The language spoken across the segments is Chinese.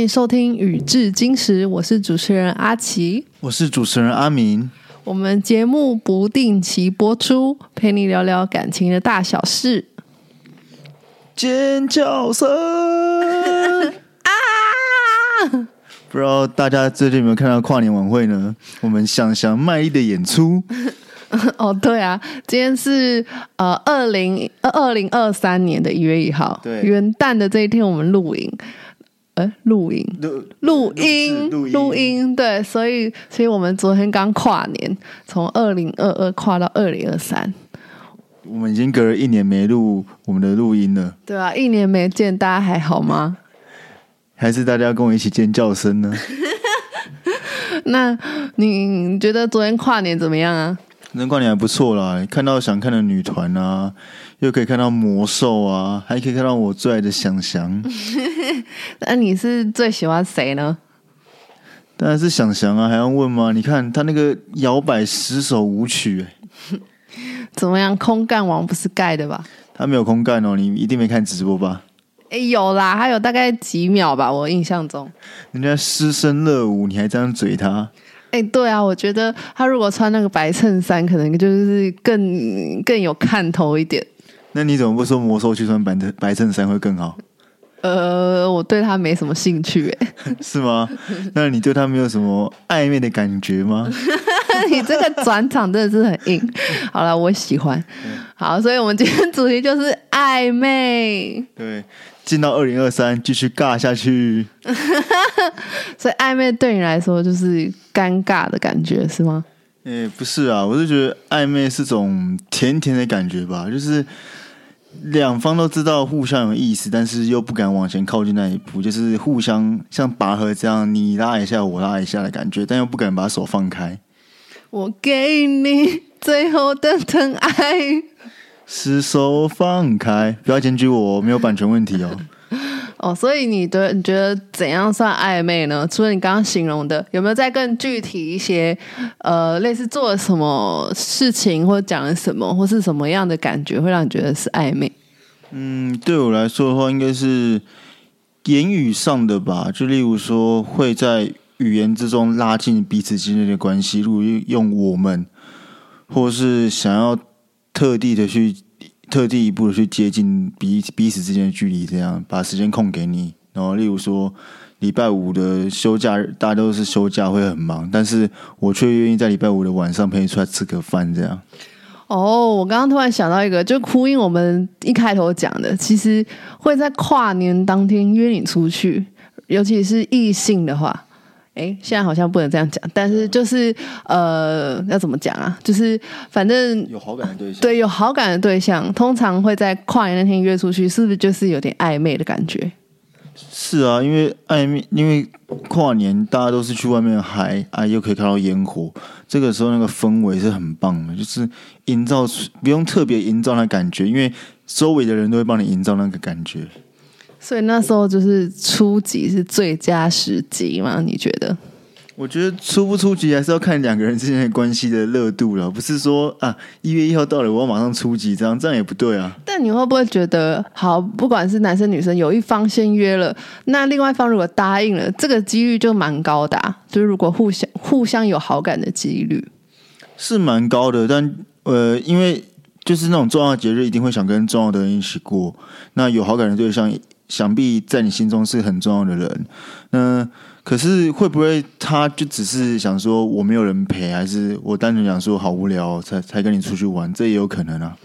欢迎收听《宇治金石》，我是主持人阿奇。我是主持人阿明。我们节目不定期播出，陪你聊聊感情的大小事。尖叫声 啊！不知道大家最近有没有看到跨年晚会呢？我们想想卖力的演出。哦，对啊，今天是呃二零二二零二三年的一月一号，对元旦的这一天，我们录影，呃，录音。录录音，录音，对，所以，所以我们昨天刚跨年，从二零二二跨到二零二三，我们已经隔了一年没录我们的录音了，对啊，一年没见，大家还好吗？还是大家跟我一起尖叫声呢？那你你觉得昨天跨年怎么样啊？那跨年还不错啦，看到想看的女团啊，又可以看到魔兽啊，还可以看到我最爱的想翔，那你是最喜欢谁呢？当然是想翔啊，还要问吗？你看他那个摇摆十首舞曲、欸，怎么样？空干王不是盖的吧？他没有空干哦，你一定没看直播吧？哎，有啦，还有大概几秒吧，我印象中。人家失声热舞，你还这样嘴他？哎，对啊，我觉得他如果穿那个白衬衫，可能就是更更有看头一点。那你怎么不说魔兽去穿白衬白衬衫会更好？呃，我对他没什么兴趣，哎，是吗？那你对他没有什么暧昧的感觉吗？你这个转场真的是很硬。好了，我喜欢。好，所以我们今天主题就是暧昧。对，进到二零二三，继续尬下去。所以暧昧对你来说就是尴尬的感觉，是吗？诶、不是啊，我是觉得暧昧是种甜甜的感觉吧，就是两方都知道互相有意思，但是又不敢往前靠近那一步，就是互相像拔河这样，你拉一下，我拉一下的感觉，但又不敢把手放开。我给你最后的疼爱。失手放开，不要检举我哦，没有版权问题哦。哦，所以你的你觉得怎样算暧昧呢？除了你刚刚形容的，有没有再更具体一些？呃，类似做了什么事情，或者讲了什么，或是什么样的感觉，会让你觉得是暧昧？嗯，对我来说的话，应该是言语上的吧。就例如说，会在语言之中拉近彼此之间的关系，例如用我们，或是想要特地的去特地一步的去接近彼彼此之间的距离，这样把时间空给你。然后，例如说礼拜五的休假，大家都是休假会很忙，但是我却愿意在礼拜五的晚上陪你出来吃个饭，这样。哦，我刚刚突然想到一个，就呼应我们一开头讲的，其实会在跨年当天约你出去，尤其是异性的话。哎，现在好像不能这样讲，但是就是呃，要怎么讲啊？就是反正有好感的对象，对有好感的对象，通常会在跨年那天约出去，是不是就是有点暧昧的感觉？是啊，因为暧昧，因为跨年大家都是去外面嗨啊，又可以看到烟火，这个时候那个氛围是很棒的，就是营造出不用特别营造那感觉，因为周围的人都会帮你营造那个感觉。所以那时候就是初级是最佳时机嘛？你觉得？我觉得出不出局还是要看两个人之间的关系的热度了，不是说啊一月一号到了我要马上出击，这样这样也不对啊。但你会不会觉得，好，不管是男生女生，有一方先约了，那另外一方如果答应了，这个几率就蛮高的、啊。就是如果互相互相有好感的几率，是蛮高的，但呃，因为就是那种重要的节日，一定会想跟重要的人一起过。那有好感的对象，想必在你心中是很重要的人。那可是会不会他就只是想说我没有人陪，还是我单纯想说好无聊才才跟你出去玩？这也有可能啊。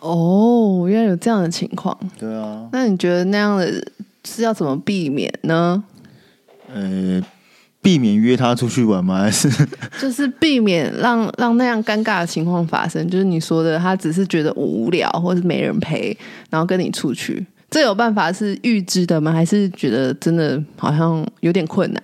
哦，原来有这样的情况。对啊，那你觉得那样的是要怎么避免呢？呃，避免约他出去玩吗？还是 就是避免让让那样尴尬的情况发生。就是你说的，他只是觉得无聊，或是没人陪，然后跟你出去，这有办法是预知的吗？还是觉得真的好像有点困难？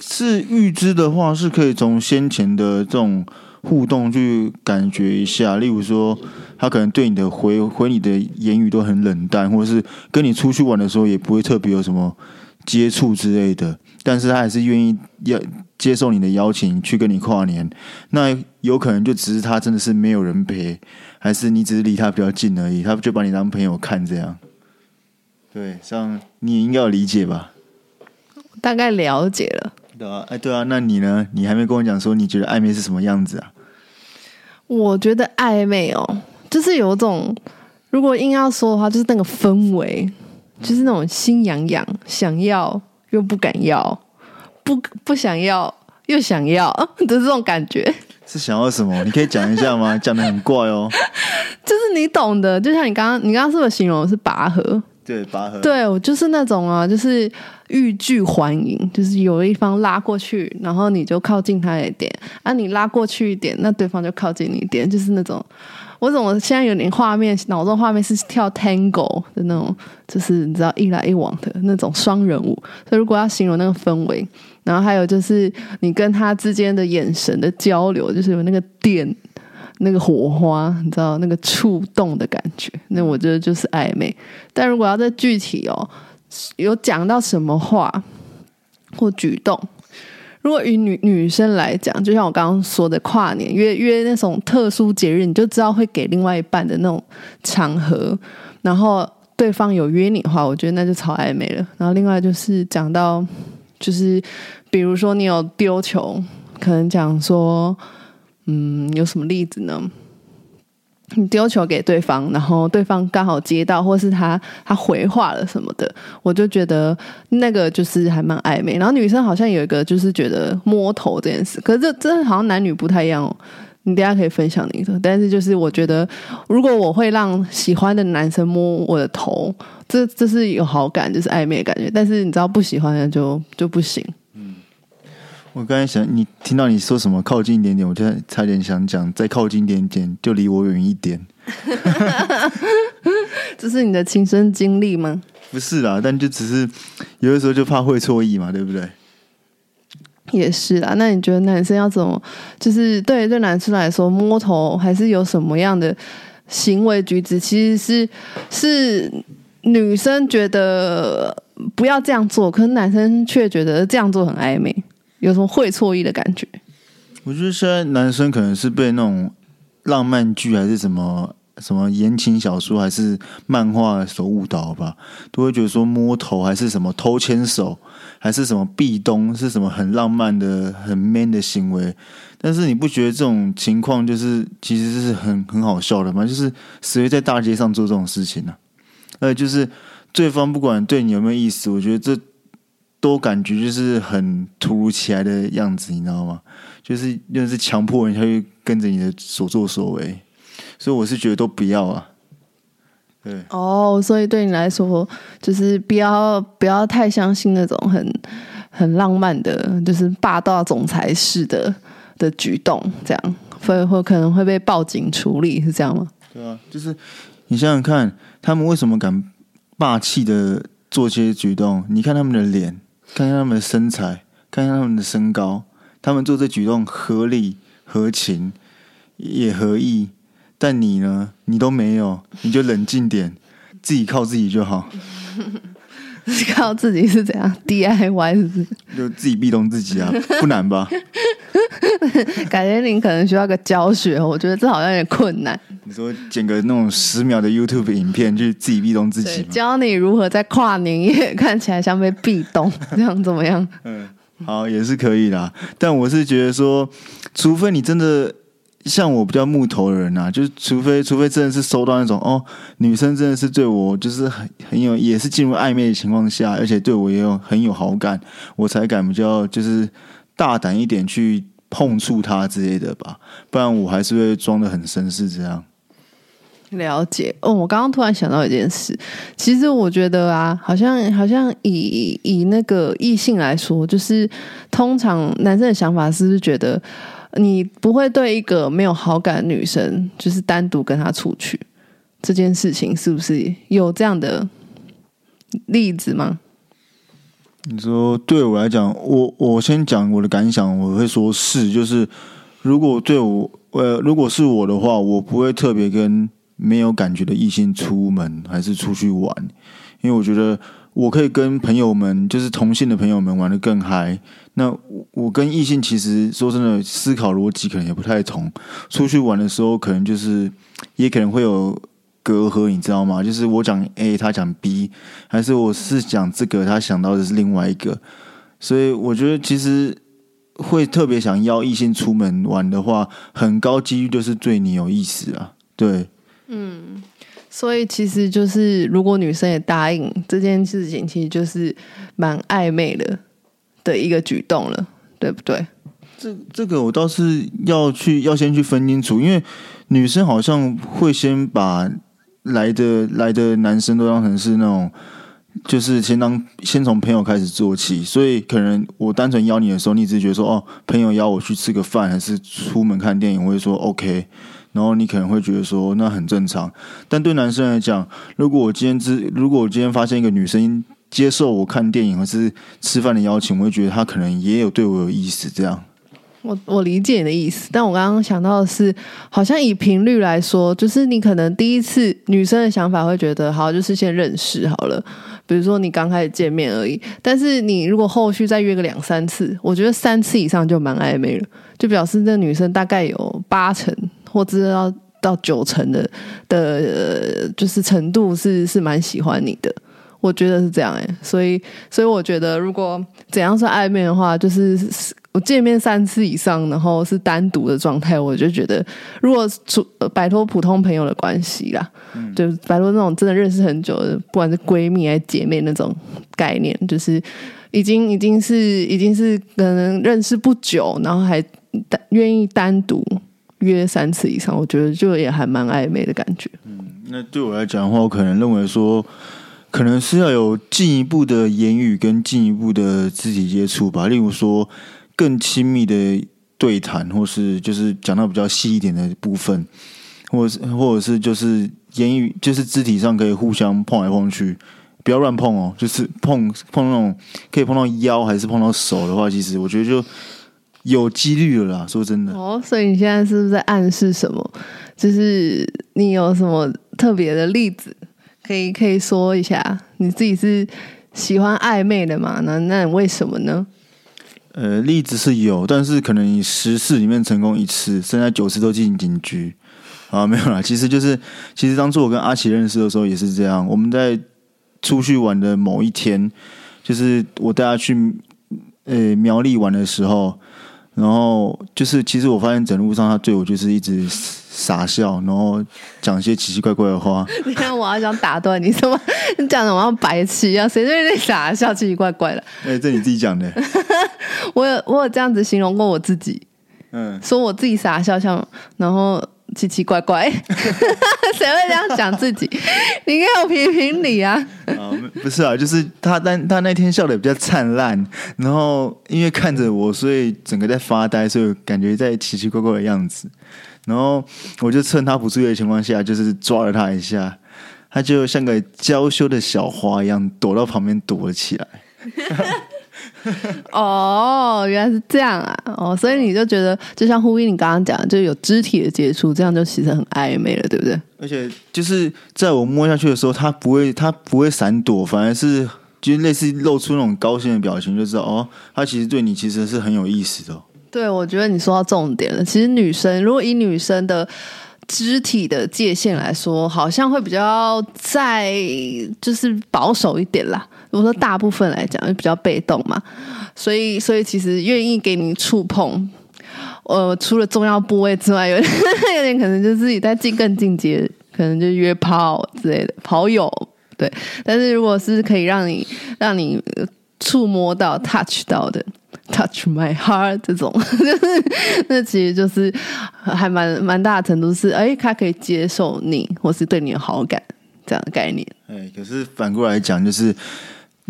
是预知的话，是可以从先前的这种互动去感觉一下。例如说，他可能对你的回回你的言语都很冷淡，或者是跟你出去玩的时候也不会特别有什么接触之类的，但是他还是愿意要接受你的邀请去跟你跨年。那有可能就只是他真的是没有人陪，还是你只是离他比较近而已，他就把你当朋友看这样。对，这样你也应该有理解吧？大概了解了。对啊，哎，对啊，那你呢？你还没跟我讲说你觉得暧昧是什么样子啊？我觉得暧昧哦，就是有种，如果硬要说的话，就是那个氛围，就是那种心痒痒，想要又不敢要，不不想要又想要 的这种感觉。是想要什么？你可以讲一下吗？讲的很怪哦。就是你懂的，就像你刚刚，你刚刚是不是形容是拔河？对，拔河。对，我就是那种啊，就是欲拒还迎，就是有一方拉过去，然后你就靠近他一点，啊，你拉过去一点，那对方就靠近你一点，就是那种。我怎么现在有点画面，脑中画面是跳 Tango 的那种，就是你知道一来一往的那种双人舞。所以如果要形容那个氛围，然后还有就是你跟他之间的眼神的交流，就是有那个电、那个火花，你知道那个触动的感觉，那我觉得就是暧昧。但如果要再具体哦，有讲到什么话或举动。如果以女女生来讲，就像我刚刚说的，跨年约约那种特殊节日，你就知道会给另外一半的那种场合，然后对方有约你的话，我觉得那就超暧昧了。然后另外就是讲到，就是比如说你有丢球，可能讲说，嗯，有什么例子呢？你丢球给对方，然后对方刚好接到，或是他他回话了什么的，我就觉得那个就是还蛮暧昧。然后女生好像有一个就是觉得摸头这件事，可是这这好像男女不太一样哦。你等下可以分享你的，但是就是我觉得，如果我会让喜欢的男生摸我的头，这这是有好感，就是暧昧的感觉。但是你知道不喜欢的就就不行。我刚才想，你听到你说什么靠近一点点，我就差点想讲再靠近一点点，就离我远一点。这是你的亲身经历吗？不是啦，但就只是有的时候就怕会错意嘛，对不对？也是啦。那你觉得男生要怎么？就是对对男生来说，摸头还是有什么样的行为举止？其实是是女生觉得不要这样做，可是男生却觉得这样做很暧昧。有什么会错意的感觉？我觉得现在男生可能是被那种浪漫剧还是什么什么言情小说还是漫画所误导吧，都会觉得说摸头还是什么偷牵手还是什么壁咚是什么很浪漫的很 man 的行为。但是你不觉得这种情况就是其实是很很好笑的吗？就是谁会在大街上做这种事情呢？呃，就是对方不管对你有没有意思，我觉得这。都感觉就是很突如其来的样子，你知道吗？就是就是强迫人家去跟着你的所作所为，所以我是觉得都不要啊。对哦，所以对你来说，就是不要不要太相信那种很很浪漫的，就是霸道总裁式的的举动，这样会会可能会被报警处理，是这样吗？对啊，就是你想想看，他们为什么敢霸气的做这些举动？你看他们的脸。看看他们的身材，看看他们的身高，他们做这举动合理、合情，也合意。但你呢？你都没有，你就冷静点，自己靠自己就好。靠自己是怎样？DIY 是不是？就自己壁咚自己啊，不难吧？感觉您可能需要个教学，我觉得这好像有点困难。你说剪个那种十秒的 YouTube 影片，就自己壁咚自己，教你如何在跨年夜看起来像被壁咚，这样怎么样？嗯，好，也是可以的。但我是觉得说，除非你真的。像我比较木头的人呐，就是除非除非真的是收到那种哦，女生真的是对我就是很很有，也是进入暧昧的情况下，而且对我也有很有好感，我才敢比较就是大胆一点去碰触她之类的吧，不然我还是会装的很绅士这样。了解哦，我刚刚突然想到一件事，其实我觉得啊，好像好像以以那个异性来说，就是通常男生的想法是不是觉得？你不会对一个没有好感的女生，就是单独跟她出去这件事情，是不是有这样的例子吗？你说对我来讲，我我先讲我的感想，我会说是，就是如果对我呃，如果是我的话，我不会特别跟没有感觉的异性出门，还是出去玩，因为我觉得。我可以跟朋友们，就是同性的朋友们玩的更嗨。那我跟异性其实说真的，思考逻辑可能也不太同。出去玩的时候，可能就是也可能会有隔阂，你知道吗？就是我讲 A，他讲 B，还是我是讲这个，他想到的是另外一个。所以我觉得其实会特别想邀异性出门玩的话，很高几率就是对你有意思啊。对，嗯所以其实就是，如果女生也答应这件事情，其实就是蛮暧昧的的一个举动了，对不对？这这个我倒是要去要先去分清楚，因为女生好像会先把来的来的男生都当成是那种，就是先当先从朋友开始做起，所以可能我单纯邀你的时候，你只是觉得说哦，朋友邀我去吃个饭，还是出门看电影，我会说 OK。然后你可能会觉得说那很正常，但对男生来讲，如果我今天知，如果我今天发现一个女生接受我看电影或是吃饭的邀请，我会觉得她可能也有对我有意思，这样。我我理解你的意思，但我刚刚想到的是，好像以频率来说，就是你可能第一次女生的想法会觉得，好，就是先认识好了，比如说你刚开始见面而已。但是你如果后续再约个两三次，我觉得三次以上就蛮暧昧了，就表示这女生大概有八成或者到到九成的的、呃就是程度是是蛮喜欢你的。我觉得是这样哎、所以所以我觉得如果怎样算暧昧的话，就是我见面三次以上，然后是单独的状态，我就觉得如果出、呃摆脱普通朋友的关系啦，就摆脱那种真的认识很久的，不管是闺蜜还是姐妹那种概念，就是已经已经是已经是可能认识不久，然后还单愿意单独约三次以上，我觉得就也还蛮暧昧的感觉。嗯那对我来讲的话，我可能认为说，可能是要有进一步的言语跟进一步的肢体接触吧，例如说更亲密的对谈，或是就是讲到比较细一点的部分，或者是或者是就是言语，就是肢体上可以互相碰来碰去。不要乱碰哦，就是碰碰那种可以碰到腰还是碰到手的话，其实我觉得就有几率了啦。说真的，哦，所以你现在是不是在暗示什么？就是你有什么特别的例子，可以可以说一下？你自己是喜欢暧昧的嘛？那那你为什么呢？呃，例子是有，但是可能你十次里面成功一次，剩下九次都进警局啊，没有啦。其实就是，其实当初我跟阿奇认识的时候也是这样。我们在出去玩的某一天，就是我带他去呃苗栗玩的时候，然后就是其实我发现整路上他对我就是一直傻笑，然后讲一些奇奇怪怪的话。你看，我好想打断你，什么？你讲的我像白痴一样，谁对你傻笑，奇奇怪怪的？哎、这你自己讲的，我有我有这样子形容过我自己，嗯。说我自己傻笑像，然后奇奇怪怪，谁会这样讲自己？你应该有评评理啊！不是啊，就是他但他那天笑的比较灿烂，然后因为看着我，所以整个在发呆，所以感觉在奇奇怪怪的样子。然后我就趁他不注意的情况下，就是抓了他一下，他就像个娇羞的小花一样，躲到旁边躲了起来。哦，原来是这样啊！哦，所以你就觉得，就像呼应你刚刚讲的，就有肢体的接触，这样就其实很暧昧了，对不对？而且就是在我摸下去的时候，他不会，他不会闪躲，反而是就是类似露出那种高兴的表情，就知道哦，他其实对你其实是很有意思的哦、对，我觉得你说到重点了。其实女生，如果以女生的肢体的界限来说，好像会比较在就是保守一点啦。如果说大部分来讲，就比较被动嘛，所以所以其实愿意给你触碰，呃，除了重要部位之外，有点 有点可能就自己在进更进阶，可能就约炮之类的跑友，对。但是如果是可以让你让你触摸到、touch 到的。Touch my heart 这种，就 是那其实就是还蛮蛮大的程度是，哎，他可以接受你，或是对你有好感这样的概念。哎，可是反过来讲，就是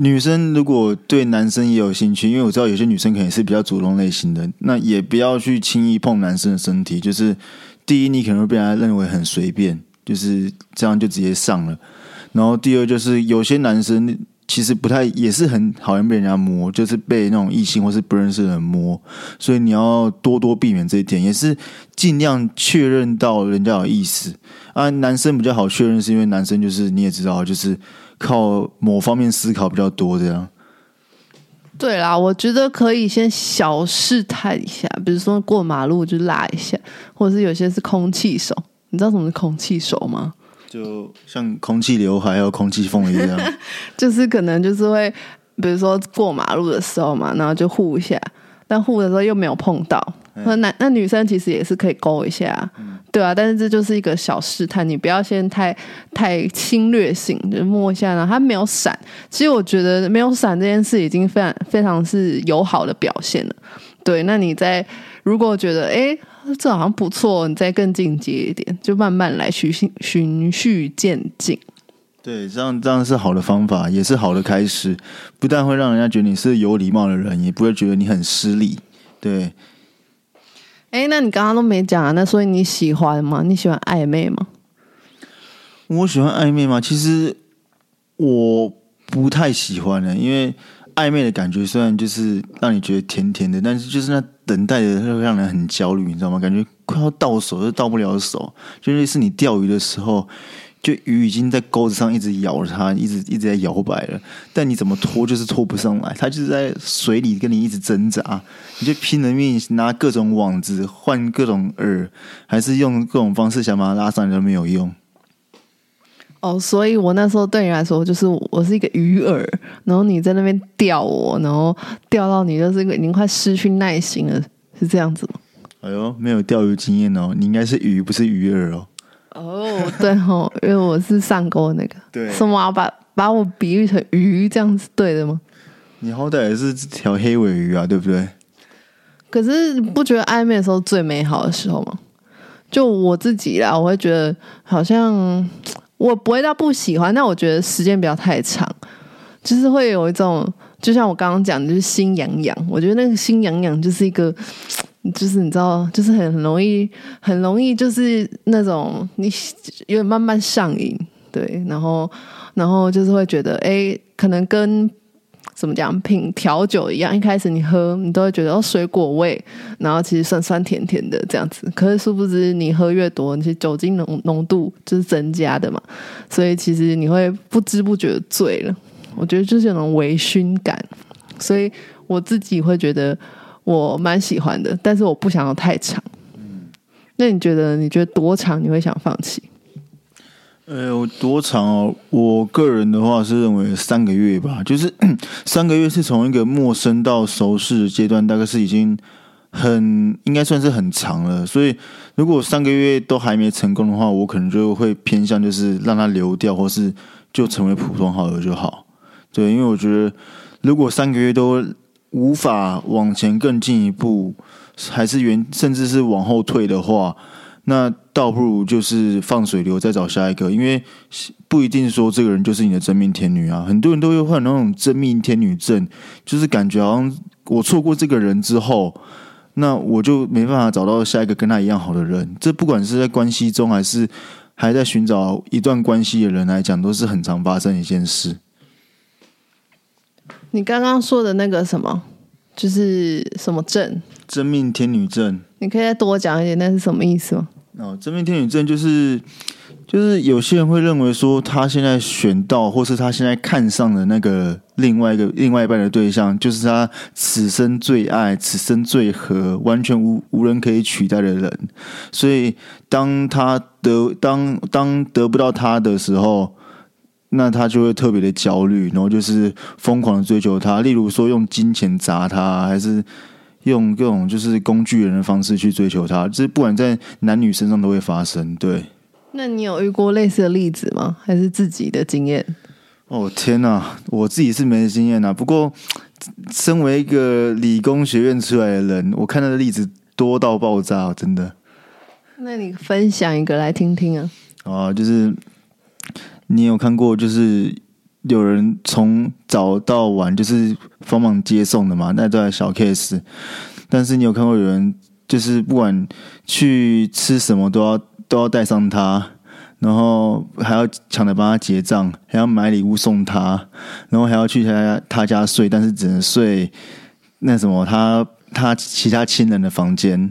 女生如果对男生也有兴趣，因为我知道有些女生可能是比较主动类型的，那也不要去轻易碰男生的身体。就是第一，你可能会被他认为很随便，就是这样就直接上了。然后第二，就是有些男生其实不太也是很讨厌被人家摸，就是被那种异性或是不认识的人摸，所以你要多多避免这一点，也是尽量确认到人家有意思啊。男生比较好确认，是因为男生就是你也知道，就是靠某方面思考比较多这样。对啦，我觉得可以先小试探一下，比如说过马路就拉一下，或者是有些是空气手。你知道什么是空气手吗？就像空气刘海还有空气凤梨这样，就是可能就是会比如说过马路的时候嘛，然后就护一下，但护的时候又没有碰到。那男那女生其实也是可以勾一下，对啊，但是这就是一个小试探，你不要先太太侵略性，就摸一下呢。他没有闪，其实我觉得没有闪这件事已经非常非常是友好的表现了。对，那你在如果觉得哎这好像不错，你再更进阶一点，就慢慢来循循序渐进。对，这样这样是好的方法，也是好的开始，不但会让人家觉得你是有礼貌的人，也不会觉得你很失礼。对。哎，那你刚刚都没讲啊？那所以你喜欢吗？你喜欢暧昧吗？我喜欢暧昧吗？其实我不太喜欢的，因为暧昧的感觉虽然就是让你觉得甜甜的，但是就是那等待的会让人很焦虑，你知道吗？感觉快要到手又到不了手，就类似你钓鱼的时候。就鱼已经在钩子上一直咬着它，一直一直在摇摆了，但你怎么拖就是拖不上来，它就是在水里跟你一直挣扎，你就拼了命拿各种网子换各种饵，还是用各种方式想把它拉上来都没有用。哦，所以我那时候对你来说就是我是一个鱼饵，然后你在那边钓我，然后钓到你就是已经快失去耐心了，是这样子吗？哎呦，没有钓鱼经验哦，你应该是鱼，不是鱼饵哦。哦，对哦，因为我是上钩那个，对，什么把把我比喻成鱼，这样子对的吗？你好歹也是条黑尾鱼啊，对不对？可是不觉得暧昧的时候最美好的时候吗？就我自己啦，我会觉得好像我不会到不喜欢，但我觉得时间不要太长，就是会有一种，就像我刚刚讲的，就是心痒痒。我觉得那个心痒痒就是一个。就是你知道，就是很很容易，很容易，就是那种你有点慢慢上瘾，对，然后，然后就是会觉得，哎，可能跟怎么讲品调酒一样，一开始你喝，你都会觉得哦水果味，然后其实酸酸甜甜的这样子，可是殊不知你喝越多，其实酒精浓浓度就是增加的嘛，所以其实你会不知不觉醉了。我觉得就是那种微醺感，所以我自己会觉得。我蛮喜欢的，但是我不想要太长。嗯，那你觉得？你觉得多长你会想放弃？呃，我多长哦？我个人的话是认为三个月吧，就是 三个月是从一个陌生到熟识的阶段，大概是已经很应该算是很长了。所以如果三个月都还没成功的话，我可能就会偏向就是让它流掉，或是就成为普通好友就好。对，因为我觉得如果三个月都无法往前更进一步，还是原甚至是往后退的话，那倒不如就是放水流，再找下一个。因为不一定说这个人就是你的真命天女啊。很多人都会患那种真命天女症，就是感觉好像我错过这个人之后，那我就没办法找到下一个跟他一样好的人。这不管是在关系中，还是还在寻找一段关系的人来讲，都是很常发生一件事。你刚刚说的那个什么，就是什么症？真命天女症。你可以再多讲一点，那是什么意思吗？哦，真命天女症就是，就是有些人会认为说，他现在选到，或是他现在看上的那个另外一个另外一半的对象，就是他此生最爱、此生最合、完全无无人可以取代的人。所以，当他得当当得不到他的时候。那他就会特别的焦虑，然后就是疯狂的追求他，例如说用金钱砸他，还是用各种就是工具人的方式去追求他，这不管在男女身上都会发生。对，那你有遇过类似的例子吗？还是自己的经验？哦天哪，我自己是没经验啊。不过，身为一个理工学院出来的人，我看到的例子多到爆炸，真的。那你分享一个来听听啊？啊，就是。你有看过，就是有人从早到晚就是帮忙接送的嘛？那都小 case。但是你有看过有人，就是不管去吃什么都要都要带上他，然后还要抢着帮他结账，还要买礼物送他，然后还要去他他家睡，但是只能睡那什么他他其他亲人的房间，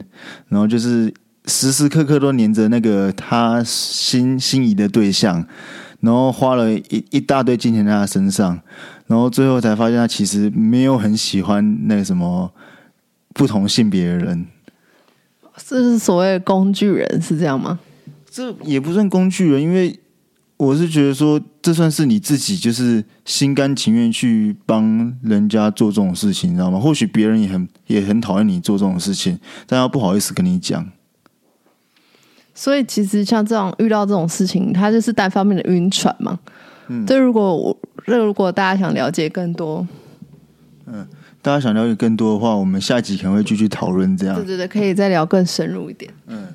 然后就是时时刻刻都黏着那个他心心仪的对象。然后花了一一大堆金钱在他身上，然后最后才发现他其实没有很喜欢那个什么不同性别的人。这是所谓的工具人是这样吗？这也不算工具人，因为我是觉得说，这算是你自己就是心甘情愿去帮人家做这种事情，你知道吗？或许别人也很也很讨厌你做这种事情，但他不好意思跟你讲。所以其实像这种遇到这种事情，它就是单方面的晕船嘛。嗯，这如果我，这如果大家想了解更多，嗯，大家想了解更多的话，我们下集可能会继续讨论这样。对对对，可以再聊更深入一点。嗯。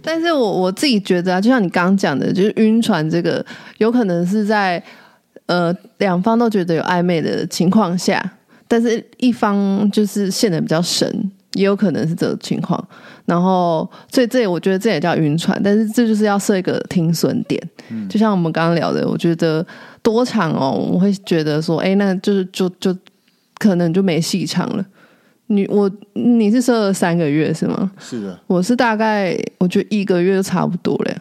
但是我我自己觉得啊，就像你刚刚讲的，就是晕船这个，有可能是在呃两方都觉得有暧昧的情况下，但是一方就是陷的比较深，也有可能是这个情况。然后，所以这我觉得这也叫晕船，但是这就是要设一个停损点。嗯，就像我们刚刚聊的，我觉得多长哦，我会觉得说，哎，那就是就就可能就没戏唱了。你我你是设了三个月是吗？是的，我是大概我觉得一个月就差不多了。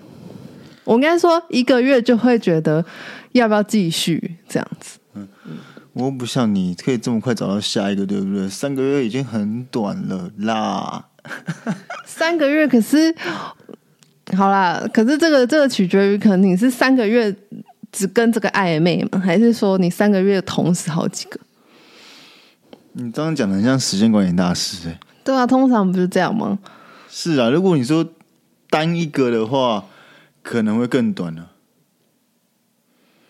我应该说一个月就会觉得要不要继续这样子。嗯，我不像你可以这么快找到下一个，对不对？三个月已经很短了啦。三个月可是好啦，可是这个这个取决于可能你是三个月只跟这个暧昧吗？还是说你三个月同时好几个？你刚刚讲的很像时间管理大师哎，对啊，通常不是这样吗？是啊，如果你说单一个的话，可能会更短呢，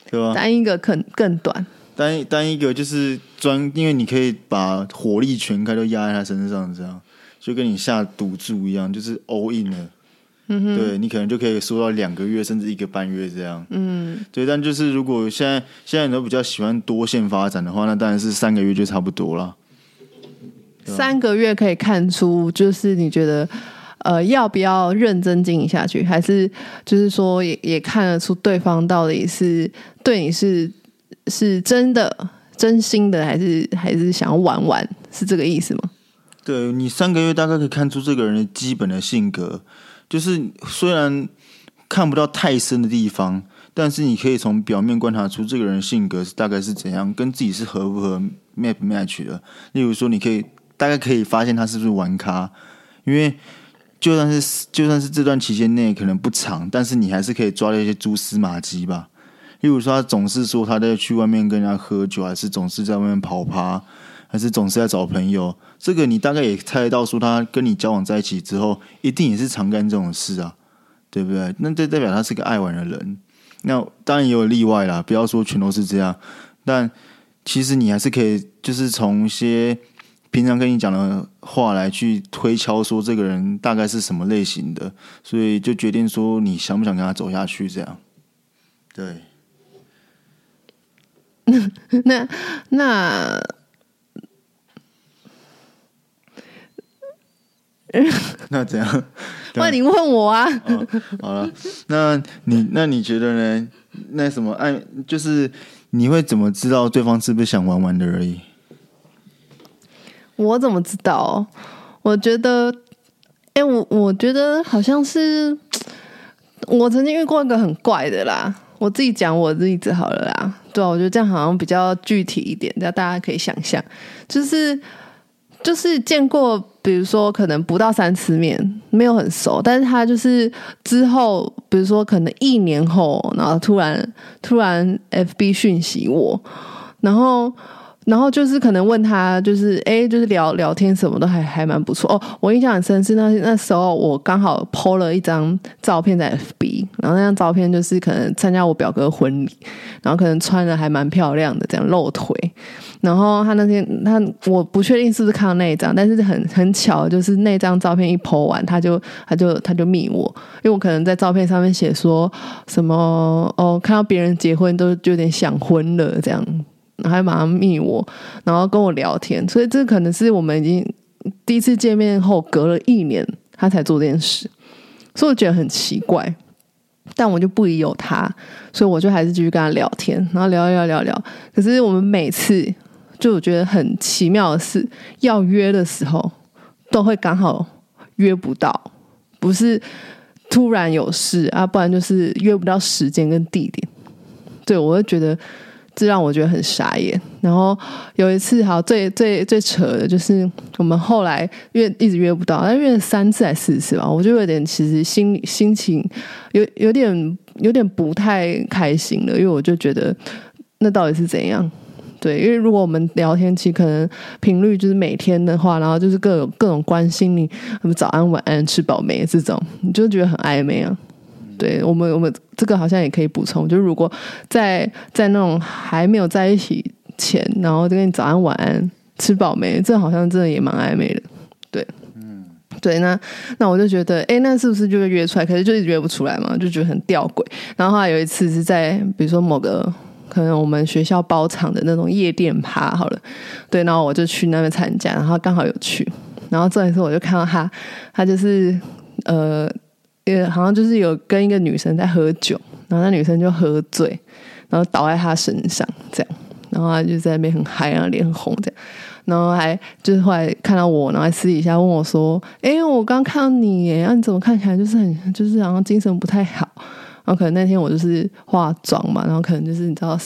对吧？单一个更更短，单单一个就是专，因为你可以把火力全开都压在他身上，这样就跟你下赌注一样，就是 all in 了。嗯哼，对你可能就可以收到两个月甚至一个半月这样。嗯，对，但就是如果现在现在你都比较喜欢多线发展的话，那当然是三个月就差不多了。三个月可以看出，就是你觉得呃要不要认真经营下去，还是就是说也也看得出对方到底是对你是是真的真心的，还是还是想要玩玩，是这个意思吗？对你三个月大概可以看出这个人的基本的性格。就是虽然看不到太深的地方，但是你可以从表面观察出这个人性格是大概是怎样，跟自己是合不合 map match 的。例如说，你可以大概可以发现他是不是玩咖，因为就算是就算是这段期间内可能不长，但是你还是可以抓到一些蛛丝马迹吧。例如说，他总是说他在去外面跟人家喝酒，还是总是在外面跑趴。还是总是在找朋友，这个你大概也猜得到，说他跟你交往在一起之后，一定也是常干这种事啊，对不对？那这代表他是个爱玩的人。那当然也有例外啦，不要说全都是这样。但其实你还是可以，就是从一些平常跟你讲的话来去推敲，说这个人大概是什么类型的，所以就决定说你想不想跟他走下去，这样。对。那 那。那怎样？那你问我啊？好了，那你那你觉得呢？那什么爱就是你会怎么知道对方是不是想玩玩的而已？我怎么知道？我觉得，哎，我我觉得好像是我曾经遇过一个很怪的啦。我自己讲我的例子好了啦。对啊，我觉得这样好像比较具体一点，让大家可以想象，就是就是见过。比如说，可能不到三次面，没有很熟，但是他就是之后，比如说可能一年后，然后突然突然 FB 讯息我，然后然后就是可能问他，就是哎，就是聊聊天什么都还还蛮不错哦。我印象很深是那那时候我刚好 PO 了一张照片在 FB，然后那张照片就是可能参加我表哥婚礼，然后可能穿的还蛮漂亮的，这样露腿。然后他那天他我不确定是不是看到那一张，但是很很巧，就是那张照片一 po 完，他就他就他就密我，因为我可能在照片上面写说什么哦，看到别人结婚都有点想婚了这样，然后马上密我，然后跟我聊天，所以这可能是我们已经第一次见面后隔了一年，他才做这件事，所以我觉得很奇怪，但我就不疑有他，所以我就还是继续跟他聊天，然后聊聊聊聊，可是我们每次。就我觉得很奇妙的是，要约的时候都会刚好约不到，不是突然有事啊，不然就是约不到时间跟地点。对我就觉得这让我觉得很傻眼。然后有一次，好最最最扯的就是我们后来约一直约不到，但约了三次还是四次吧，我就有点其实心心情有有点有点不太开心了，因为我就觉得那到底是怎样？对，因为如果我们聊天期可能频率就是每天的话，然后就是各种各种关心你，什么早安晚安吃饱没这种，你就觉得很暧昧啊。对我们，我们这个好像也可以补充，就是如果在在那种还没有在一起前，然后就跟你早安晚安吃饱没，这好像真的也蛮暧昧的。对，嗯，对，那那我就觉得，哎，那是不是就会约出来？可是就一直约不出来嘛，就觉得很吊诡。然后后来有一次是在比如说某个。可能我们学校包场的那种夜店趴好了，对，然后我就去那边参加，然后刚好有去，然后这一次我就看到他，他就是呃，也好像就是有跟一个女生在喝酒，然后那女生就喝醉，然后倒在他身上这样，然后他就在那边很嗨啊，脸很红这样，然后还就是后来看到我，然后私底下问我说：“哎，我刚看到你，哎，你怎么看起来就是很就是好像精神不太好？”然后可能那天我就是化妆嘛，然后可能就是你知道，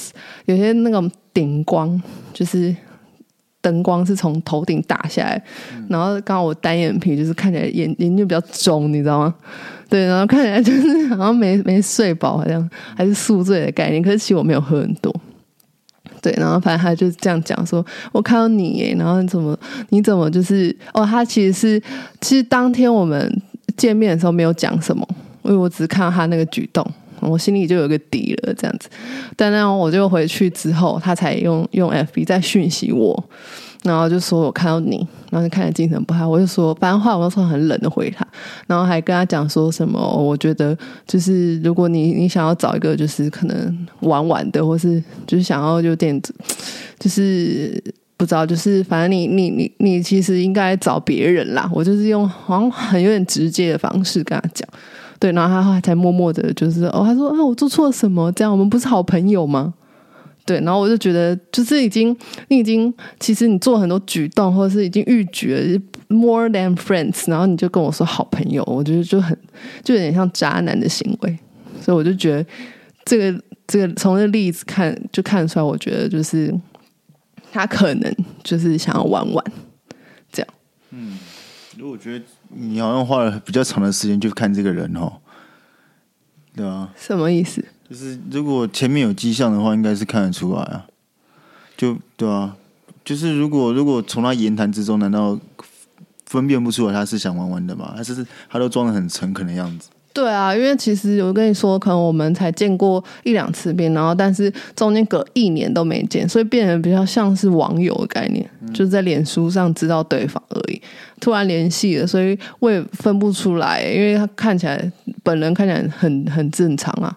有些那种顶光，就是灯光是从头顶打下来，然后刚好我单眼皮，就是看起来眼眼睛比较肿，你知道吗？对，然后看起来就是好像没没睡饱，好像还是宿醉的概念。可是其实我没有喝很多。对，然后反正他就是这样讲说，我看到你耶，然后你怎么你怎么就是哦，他其实是其实当天我们见面的时候没有讲什么。因为我只看到他那个举动，我心里就有个底了，这样子。但那我就回去之后，他才用用 FB 在讯息我，然后就说我看到你，然后就看着精神不好，我就说，反正话我都说很冷的回他，然后还跟他讲说什么，我觉得就是如果你你想要找一个就是可能玩玩的，或是就是想要有点就是不知道，就是反正你你你你其实应该找别人啦。我就是用好像很有点直接的方式跟他讲。对，然后他后来才默默的，就是哦，他说啊，我做错了什么？这样我们不是好朋友吗？对，然后我就觉得，就是已经，你已经，其实你做很多举动，或者是已经预举了，more than friends，然后你就跟我说好朋友，我觉得就很，就有点像渣男的行为，所以我就觉得，这个这个从这个例子看就看出来，我觉得就是他可能就是想要玩玩，这样，嗯，如果我觉得。你好像花了比较长的时间去看这个人哦，对啊，什么意思？就是如果前面有迹象的话，应该是看得出来啊。就对啊，就是如果如果从他言谈之中，难道分辨不出来他是想玩玩的吗？还是他都装的很诚恳的样子？对啊，因为其实我跟你说，可能我们才见过一两次面，然后但是中间隔一年都没见，所以变得比较像是网友的概念，就是在脸书上知道对方而已。突然联系了，所以我也分不出来，因为他看起来本人看起来很很正常啊，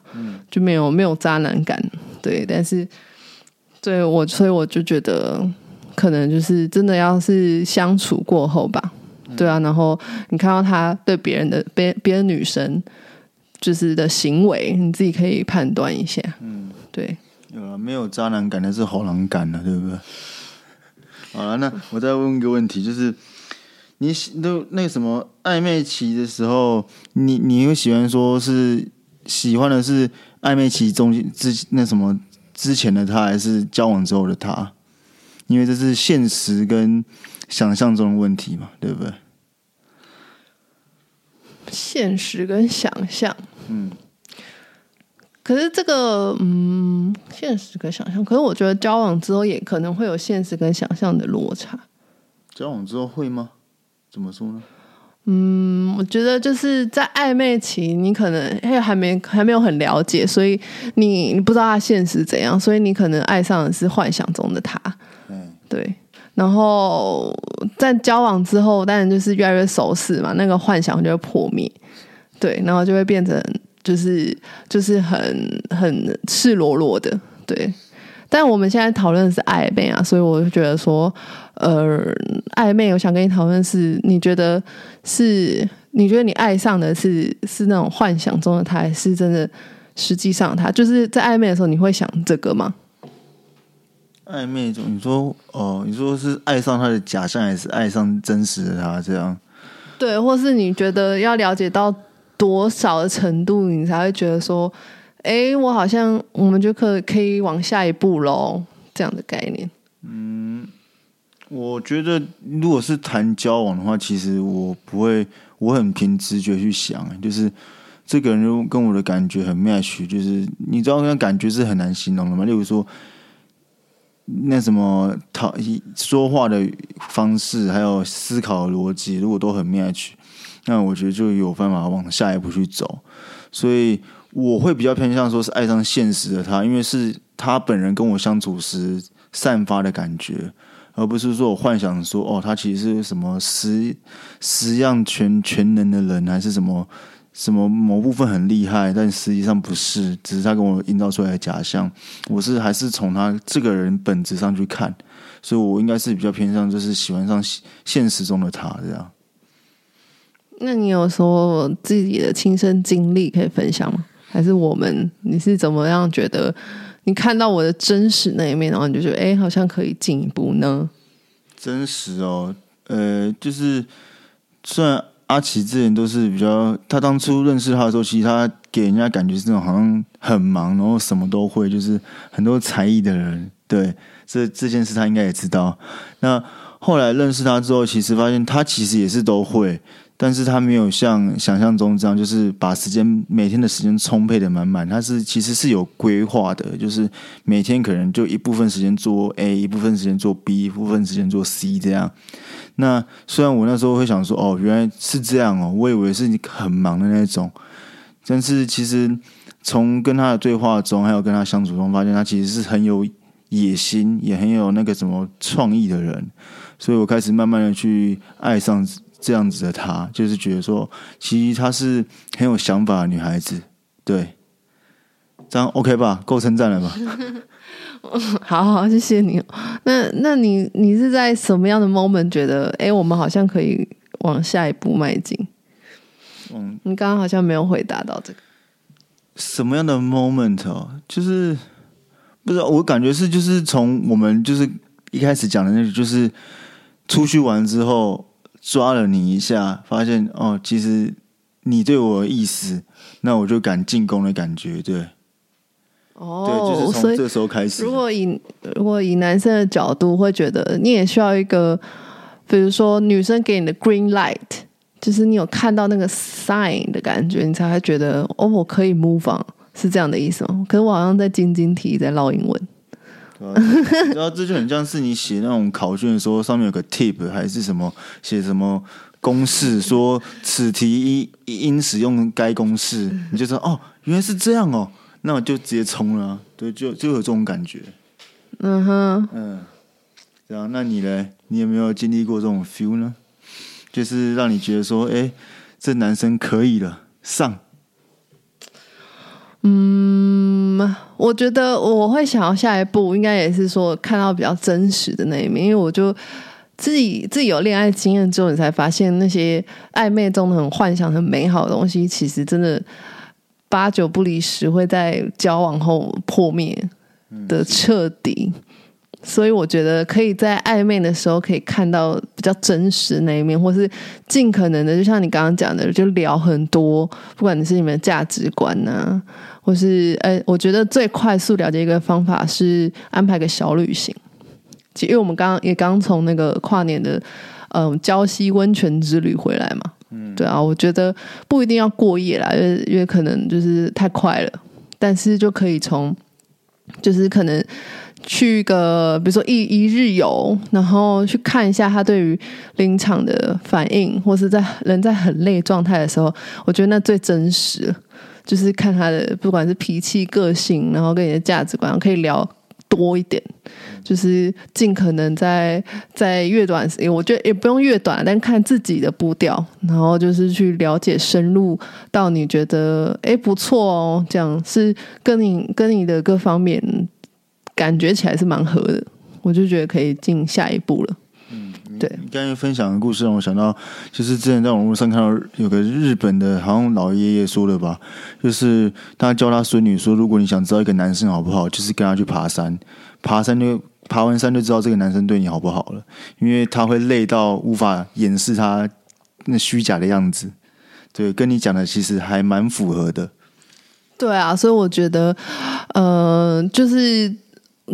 就没有没有渣男感。对，但是对我，所以我就觉得可能就是真的要是相处过后吧。对啊，然后你看到他对别人的别别的女生就是的行为，你自己可以判断一下。嗯，对，有了没有渣男感，那是好狼感了，对不对？好了，那我再问一个问题，就是你都那什么暧昧期的时候，你你会喜欢说是喜欢的是暧昧期中之那什么之前的他，还是交往之后的他？因为这是现实跟。想象中的问题嘛，对不对？现实跟想象，嗯，可是这个，嗯，现实跟想象，可是我觉得交往之后也可能会有现实跟想象的落差。交往之后会吗？怎么说呢？嗯，我觉得就是在暧昧期，你可能因为还没还没有很了解，所以你你不知道他现实怎样，所以你可能爱上的是幻想中的他。嗯，对。然后在交往之后，当然就是越来越熟识嘛，那个幻想就会破灭，对，然后就会变成就是就是很很赤裸裸的，对。但我们现在讨论的是暧昧啊，所以我就觉得说，呃，暧昧，我想跟你讨论是，你觉得是，你觉得你爱上的是是那种幻想中的他，还是真的实际上他？就是在暧昧的时候，你会想这个吗？暧昧中，你说哦，你说是爱上他的假象，还是爱上真实的他？这样，对，或是你觉得要了解到多少的程度，你才会觉得说，哎，我好像我们就可可以往下一步喽，这样的概念。嗯我觉得如果是谈交往的话，其实我不会，我很凭直觉去想，就是这个人跟我的感觉很 match，就是你知道那感觉是很难形容的嘛。例如说，那什么讨说话的方式，还有思考逻辑，如果都很 match，那我觉得就有办法往下一步去走。所以我会比较偏向说是爱上现实的他，因为是他本人跟我相处时散发的感觉。而不是说我幻想说哦，他其实是什么十十样全全能的人，还是什么什么某部分很厉害，但实际上不是，只是他跟我营造出来的假象。我是还是从他这个人本质上去看，所以我应该是比较偏向就是喜欢上现实中的他这样。那你有说自己的亲身经历可以分享吗？还是我们你是怎么样觉得？你看到我的真实那一面，然后你就觉得，哎，好像可以进一步呢。真实哦，呃，就是虽然阿奇之前都是比较，他当初认识他的时候，其实他给人家感觉是那种好像很忙，然后什么都会，就是很多才艺的人。对，这这件事他应该也知道。那后来认识他之后，其实发现他其实也是都会。但是他没有像想象中这样，就是把时间每天的时间充沛的满满。他是其实是有规划的，就是每天可能就一部分时间做 A，一部分时间做 B，一部分时间做 C 这样。那虽然我那时候会想说，哦，原来是这样哦，我以为是你很忙的那种。但是其实从跟他的对话中，还有跟他相处中，发现他其实是很有野心，也很有那个什么创意的人。所以我开始慢慢的去爱上。这样子的她，就是觉得说，其实她是很有想法的女孩子，对，这样 OK 吧？够称赞了吧？好好，谢谢你。那那你你是在什么样的 moment 觉得，哎，我们好像可以往下一步迈进？嗯，你刚刚好像没有回答到这个。什么样的 moment 哦？就是不知道，我感觉是就是从我们就是一开始讲的那个，就是出去玩之后。抓了你一下，发现哦，其实你对我的意思，那我就敢进攻的感觉，对。哦，对，就是从这时候开始。如果以如果以男生的角度，会觉得你也需要一个，比如说女生给你的 green light，就是你有看到那个 sign 的感觉，你才会觉得哦，我可以 move on，是这样的意思吗？可是我好像在晶晶体在唠英文。然后这就很像是你写那种考卷的时候，上面有个 tip 还是什么，写什么公式，说此题应使用该公式，你就说哦，原来是这样哦，那我就直接冲了，对，就就有这种感觉。嗯哼，嗯，然后，那你呢？你有没有经历过这种 feel 呢？就是让你觉得说，哎，这男生可以了，上。嗯，我觉得我会想要下一步，应该也是说看到比较真实的那一面，因为我就自己自己有恋爱经验之后，你才发现那些暧昧中的很幻想、很美好的东西，其实真的八九不离十会在交往后破灭的彻底。所以我觉得可以在暧昧的时候可以看到比较真实那一面，或是尽可能的，就像你刚刚讲的，就聊很多，不管你是你们的价值观呐，或是呃，我觉得最快速了解一个方法是安排个小旅行。其因为我们刚刚也刚从那个跨年的嗯礁溪温泉之旅回来嘛，嗯，对啊，我觉得不一定要过夜啦，因为因为可能就是太快了，但是就可以从就是可能。去个，比如说一一日游，然后去看一下他对于临场的反应，或是在人在很累状态的时候，我觉得那最真实，就是看他的不管是脾气、个性，然后跟你的价值观，可以聊多一点，就是尽可能在在越短时间，我觉得也不用越短，但看自己的步调，然后就是去了解深入到你觉得哎不错哦，这样是跟你跟你的各方面。感觉起来是蛮合的，我就觉得可以进下一步了。嗯，对。你刚才分享的故事让我想到，就是之前在网络上看到有个日本的，好像老爷爷说的吧，就是他教他孙女说，如果你想知道一个男生好不好，就是跟他去爬山，爬山就爬完山就知道这个男生对你好不好了，因为他会累到无法掩饰他那虚假的样子。对，跟你讲的其实还蛮符合的。对啊，所以我觉得，呃，就是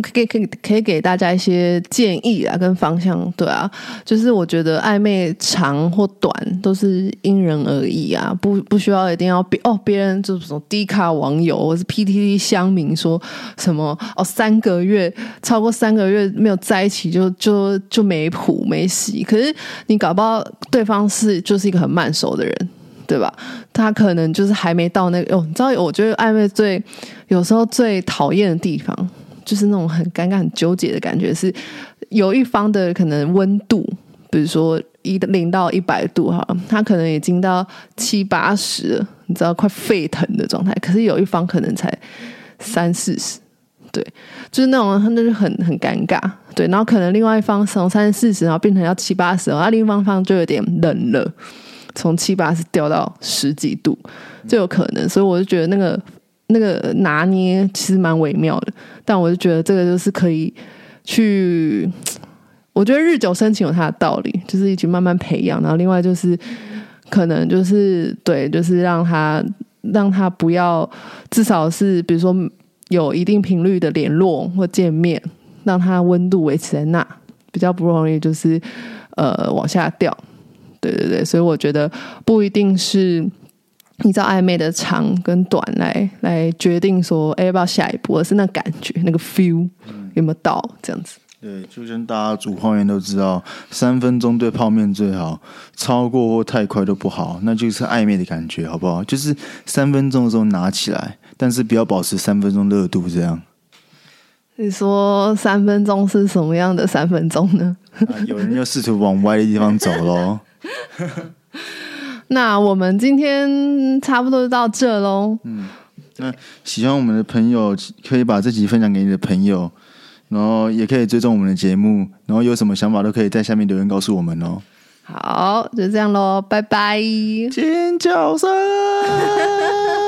可以可以可以给大家一些建议啊，跟方向。对啊，就是我觉得暧昧长或短都是因人而异啊，不不需要一定要别哦，别人就是什么低卡网友或是 PTT 乡民说什么哦，三个月超过三个月没有在一起就就就没谱没戏。可是你搞不好对方是就是一个很慢熟的人。对吧？他可能就是还没到那个哦，你知道？我觉得暧昧最有时候最讨厌的地方，就是那种很尴尬、很纠结的感觉，是有一方的可能温度，比如说一零到一百度哈，他可能已经到七八十了，你知道，快沸腾的状态。可是有一方可能才三四十，对，就是那种他，那就很很尴尬。对，然后可能另外一方从三四十，然后变成要七八十，然后另一方方就有点冷了。从七八十掉到十几度就有可能，所以我就觉得那个那个拿捏其实蛮微妙的。但我就觉得这个就是可以去，我觉得日久生情有它的道理，就是一起慢慢培养。然后另外就是可能就是对，就是让他让他不要，至少是比如说有一定频率的联络或见面，让他温度维持在那，比较不容易就是呃往下掉。对对对，所以我觉得不一定是依照暧昧的长跟短来来决定说哎要不要下一步，而是那感觉那个 feel 有没有到这样子。对，就像大家煮泡面都知道，三分钟对泡面最好，超过或太快都不好，那就是暧昧的感觉，好不好？就是三分钟的时候拿起来，但是不要保持三分钟热度这样。你说三分钟是什么样的三分钟呢？有人又试图往歪的地方走喽。那我们今天差不多就到这喽。嗯，那喜欢我们的朋友可以把这集分享给你的朋友，然后也可以追踪我们的节目，然后有什么想法都可以在下面留言告诉我们哦。好，就这样喽，拜拜。尖叫声。